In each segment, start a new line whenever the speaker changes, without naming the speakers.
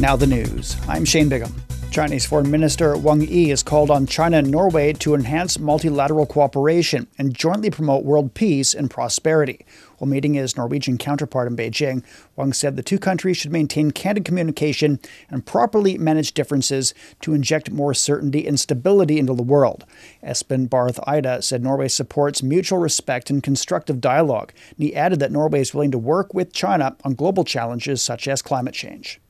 Now the news. I'm Shane Bigham. Chinese Foreign Minister Wang Yi has called on China and Norway to enhance multilateral cooperation and jointly promote world peace and prosperity. While meeting his Norwegian counterpart in Beijing, Wang said the two countries should maintain candid communication and properly manage differences to inject more certainty and stability into the world. Espen Barth Eide said Norway supports mutual respect and constructive dialogue, and he added that Norway is willing to work with China on global challenges such as climate change.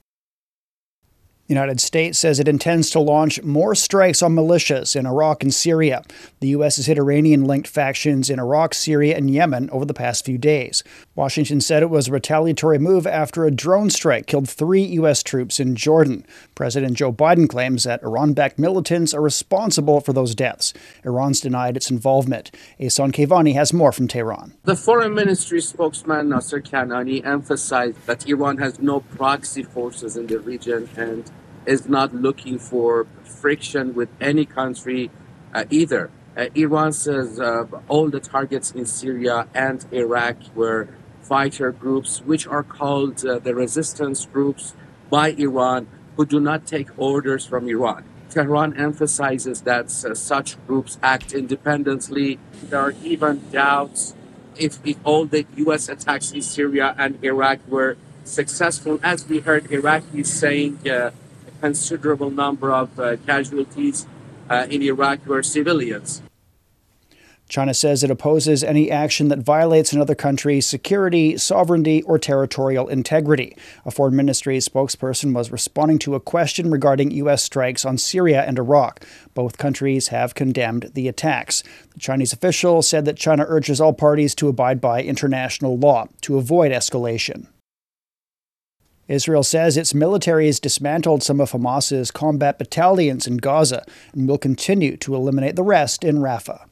The United States says it intends to launch more strikes on militias in Iraq and Syria. The U.S. has hit Iranian linked factions in Iraq, Syria, and Yemen over the past few days. Washington said it was a retaliatory move after a drone strike killed three U.S. troops in Jordan. President Joe Biden claims that Iran backed militants are responsible for those deaths. Iran's denied its involvement. Ehsan Kevani has more from Tehran.
The foreign ministry spokesman Nasser Kanani emphasized that Iran has no proxy forces in the region and is not looking for friction with any country uh, either. Uh, Iran says uh, all the targets in Syria and Iraq were fighter groups, which are called uh, the resistance groups by Iran, who do not take orders from Iran. Tehran emphasizes that uh, such groups act independently. There are even doubts if, if all the U.S. attacks in Syria and Iraq were successful. As we heard Iraqis saying, uh, considerable number of uh, casualties uh, in Iraq were civilians.
China says it opposes any action that violates another country's security, sovereignty, or territorial integrity. A foreign ministry spokesperson was responding to a question regarding U.S. strikes on Syria and Iraq. Both countries have condemned the attacks. The Chinese official said that China urges all parties to abide by international law to avoid escalation. Israel says its military has dismantled some of Hamas's combat battalions in Gaza and will continue to eliminate the rest in Rafah.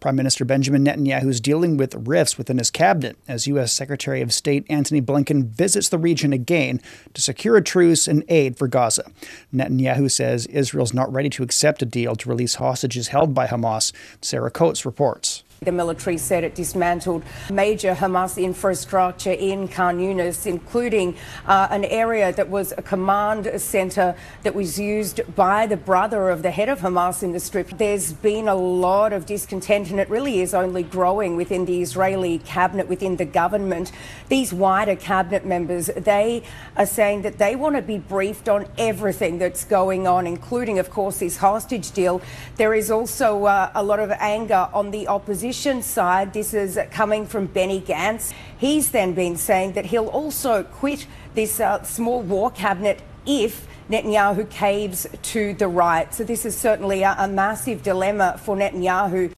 Prime Minister Benjamin Netanyahu is dealing with rifts within his cabinet as U.S. Secretary of State Antony Blinken visits the region again to secure a truce and aid for Gaza. Netanyahu says Israel's not ready to accept a deal to release hostages held by Hamas. Sarah Coates reports.
The military said it dismantled major Hamas infrastructure in Khan Yunis, including uh, an area that was a command center that was used by the brother of the head of Hamas in the strip. There's been a lot of discontent, and it really is only growing within the Israeli cabinet, within the government. These wider cabinet members, they are saying that they want to be briefed on everything that's going on, including, of course, this hostage deal. There is also uh, a lot of anger on the opposition opposition side, this is coming from Benny Gantz. He's then been saying that he'll also quit this uh, small war cabinet if Netanyahu caves to the right. So this is certainly a, a massive dilemma for Netanyahu.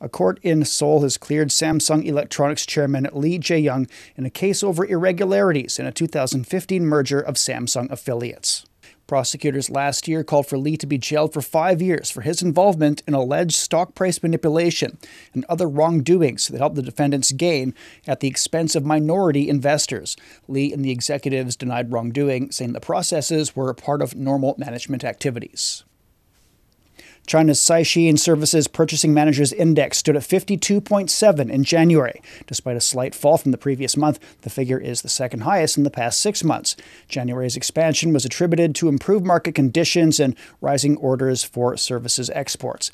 A court in Seoul has cleared Samsung Electronics chairman Lee Jae-yong in a case over irregularities in a 2015 merger of Samsung affiliates. Prosecutors last year called for Lee to be jailed for five years for his involvement in alleged stock price manipulation and other wrongdoings that helped the defendants gain at the expense of minority investors. Lee and the executives denied wrongdoing, saying the processes were part of normal management activities. China's Caixin Services Purchasing Managers Index stood at 52.7 in January. Despite a slight fall from the previous month, the figure is the second highest in the past six months. January's expansion was attributed to improved market conditions and rising orders for services exports.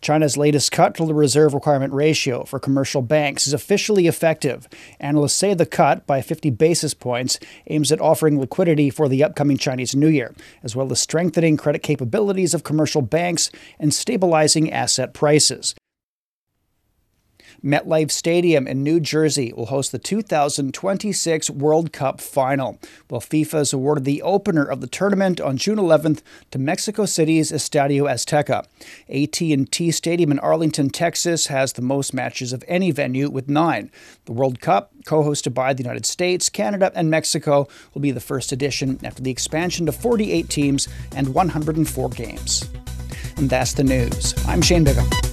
China's latest cut to the reserve requirement ratio for commercial banks is officially effective. Analysts say the cut, by 50 basis points, aims at offering liquidity for the upcoming Chinese New Year, as well as strengthening credit capabilities of commercial banks and stabilizing asset prices. MetLife Stadium in New Jersey will host the 2026 World Cup final, while FIFA has awarded the opener of the tournament on June 11th to Mexico City's Estadio Azteca. AT&T Stadium in Arlington, Texas has the most matches of any venue with 9. The World Cup, co-hosted by the United States, Canada, and Mexico, will be the first edition after the expansion to 48 teams and 104 games. And that's the news. I'm Shane Bigham.